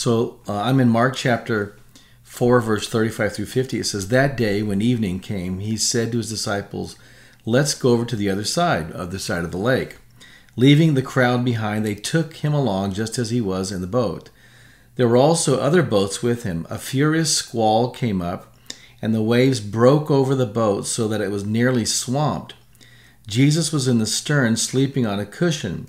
So uh, I'm in Mark chapter 4, verse 35 through 50. It says, That day, when evening came, he said to his disciples, Let's go over to the other side, of the side of the lake. Leaving the crowd behind, they took him along just as he was in the boat. There were also other boats with him. A furious squall came up, and the waves broke over the boat so that it was nearly swamped. Jesus was in the stern, sleeping on a cushion.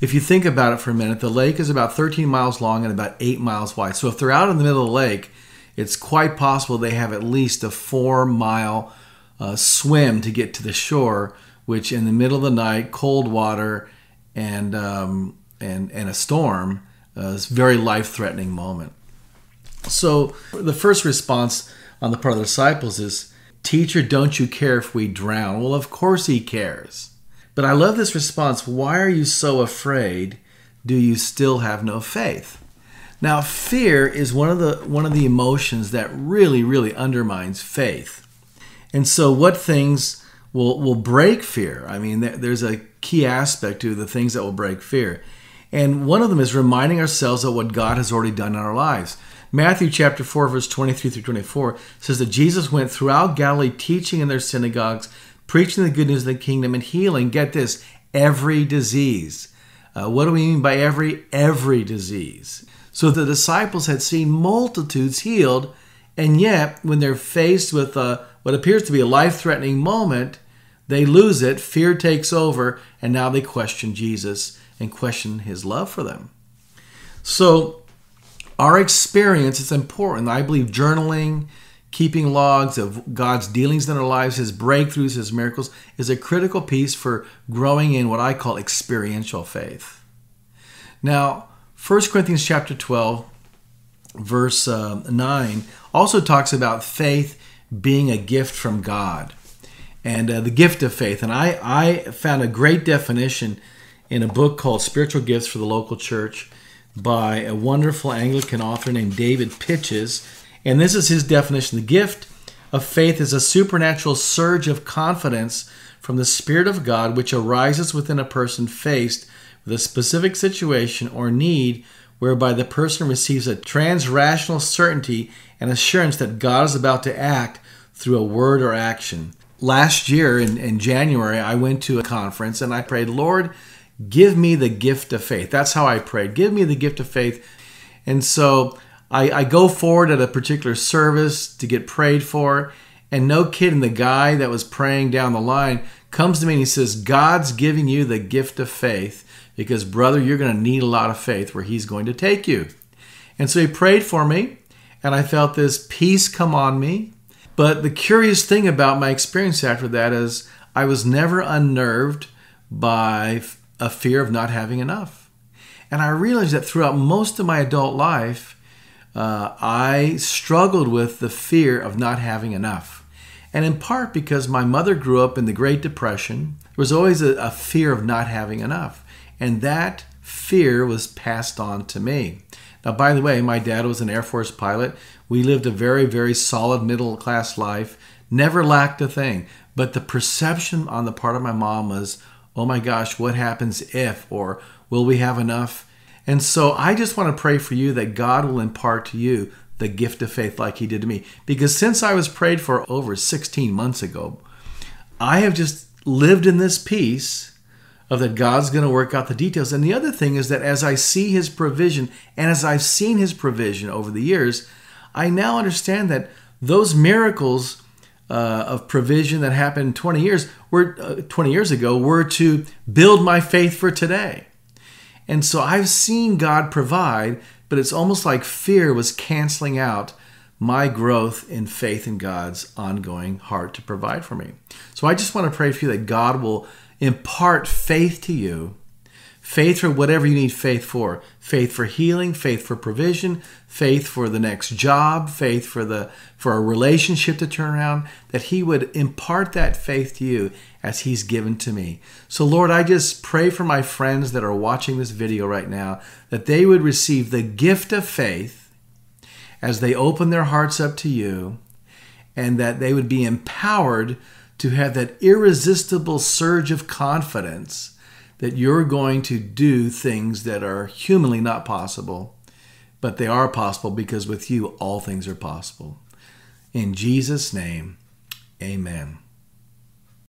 If you think about it for a minute, the lake is about 13 miles long and about 8 miles wide. So if they're out in the middle of the lake, it's quite possible they have at least a four mile uh, swim to get to the shore, which in the middle of the night, cold water, and, um, and, and a storm uh, is a very life threatening moment. So the first response on the part of the disciples is, Teacher, don't you care if we drown? Well, of course he cares. But I love this response. Why are you so afraid? Do you still have no faith? Now, fear is one of the one of the emotions that really, really undermines faith. And so, what things will will break fear? I mean, there's a key aspect to the things that will break fear, and one of them is reminding ourselves of what God has already done in our lives. Matthew chapter 4, verse 23 through 24 says that Jesus went throughout Galilee teaching in their synagogues, preaching the good news of the kingdom, and healing, get this, every disease. Uh, what do we mean by every? Every disease. So the disciples had seen multitudes healed, and yet when they're faced with a, what appears to be a life threatening moment, they lose it, fear takes over, and now they question Jesus and question his love for them. So our experience is important. I believe journaling, keeping logs of God's dealings in our lives, His breakthroughs, His miracles, is a critical piece for growing in what I call experiential faith. Now, 1 Corinthians chapter 12, verse uh, 9, also talks about faith being a gift from God and uh, the gift of faith. And I, I found a great definition in a book called Spiritual Gifts for the Local Church by a wonderful Anglican author named David Pytches. And this is his definition The gift of faith is a supernatural surge of confidence from the Spirit of God which arises within a person faced with a specific situation or need whereby the person receives a transrational certainty and assurance that God is about to act through a word or action. Last year in, in January, I went to a conference and I prayed, Lord, Give me the gift of faith. That's how I prayed. Give me the gift of faith. And so I, I go forward at a particular service to get prayed for. And no kidding, the guy that was praying down the line comes to me and he says, God's giving you the gift of faith because, brother, you're going to need a lot of faith where he's going to take you. And so he prayed for me, and I felt this peace come on me. But the curious thing about my experience after that is I was never unnerved by a fear of not having enough. And I realized that throughout most of my adult life, uh, I struggled with the fear of not having enough. And in part because my mother grew up in the Great Depression, there was always a, a fear of not having enough. And that fear was passed on to me. Now, by the way, my dad was an Air Force pilot. We lived a very, very solid middle class life, never lacked a thing. But the perception on the part of my mom was, oh my gosh, what happens if, or will we have enough? And so I just want to pray for you that God will impart to you the gift of faith like He did to me. Because since I was prayed for over 16 months ago, I have just lived in this peace of that God's going to work out the details. And the other thing is that as I see His provision and as I've seen His provision over the years, I now understand that those miracles uh, of provision that happened 20 years were uh, 20 years ago were to build my faith for today. And so I've seen God provide, but it's almost like fear was canceling out my growth in faith in God's ongoing heart to provide for me. So I just want to pray for you that God will impart faith to you, Faith for whatever you need faith for. Faith for healing, faith for provision, faith for the next job, faith for the for a relationship to turn around, that he would impart that faith to you as he's given to me. So Lord, I just pray for my friends that are watching this video right now that they would receive the gift of faith as they open their hearts up to you and that they would be empowered to have that irresistible surge of confidence that you're going to do things that are humanly not possible, but they are possible because with you all things are possible. In Jesus' name, amen.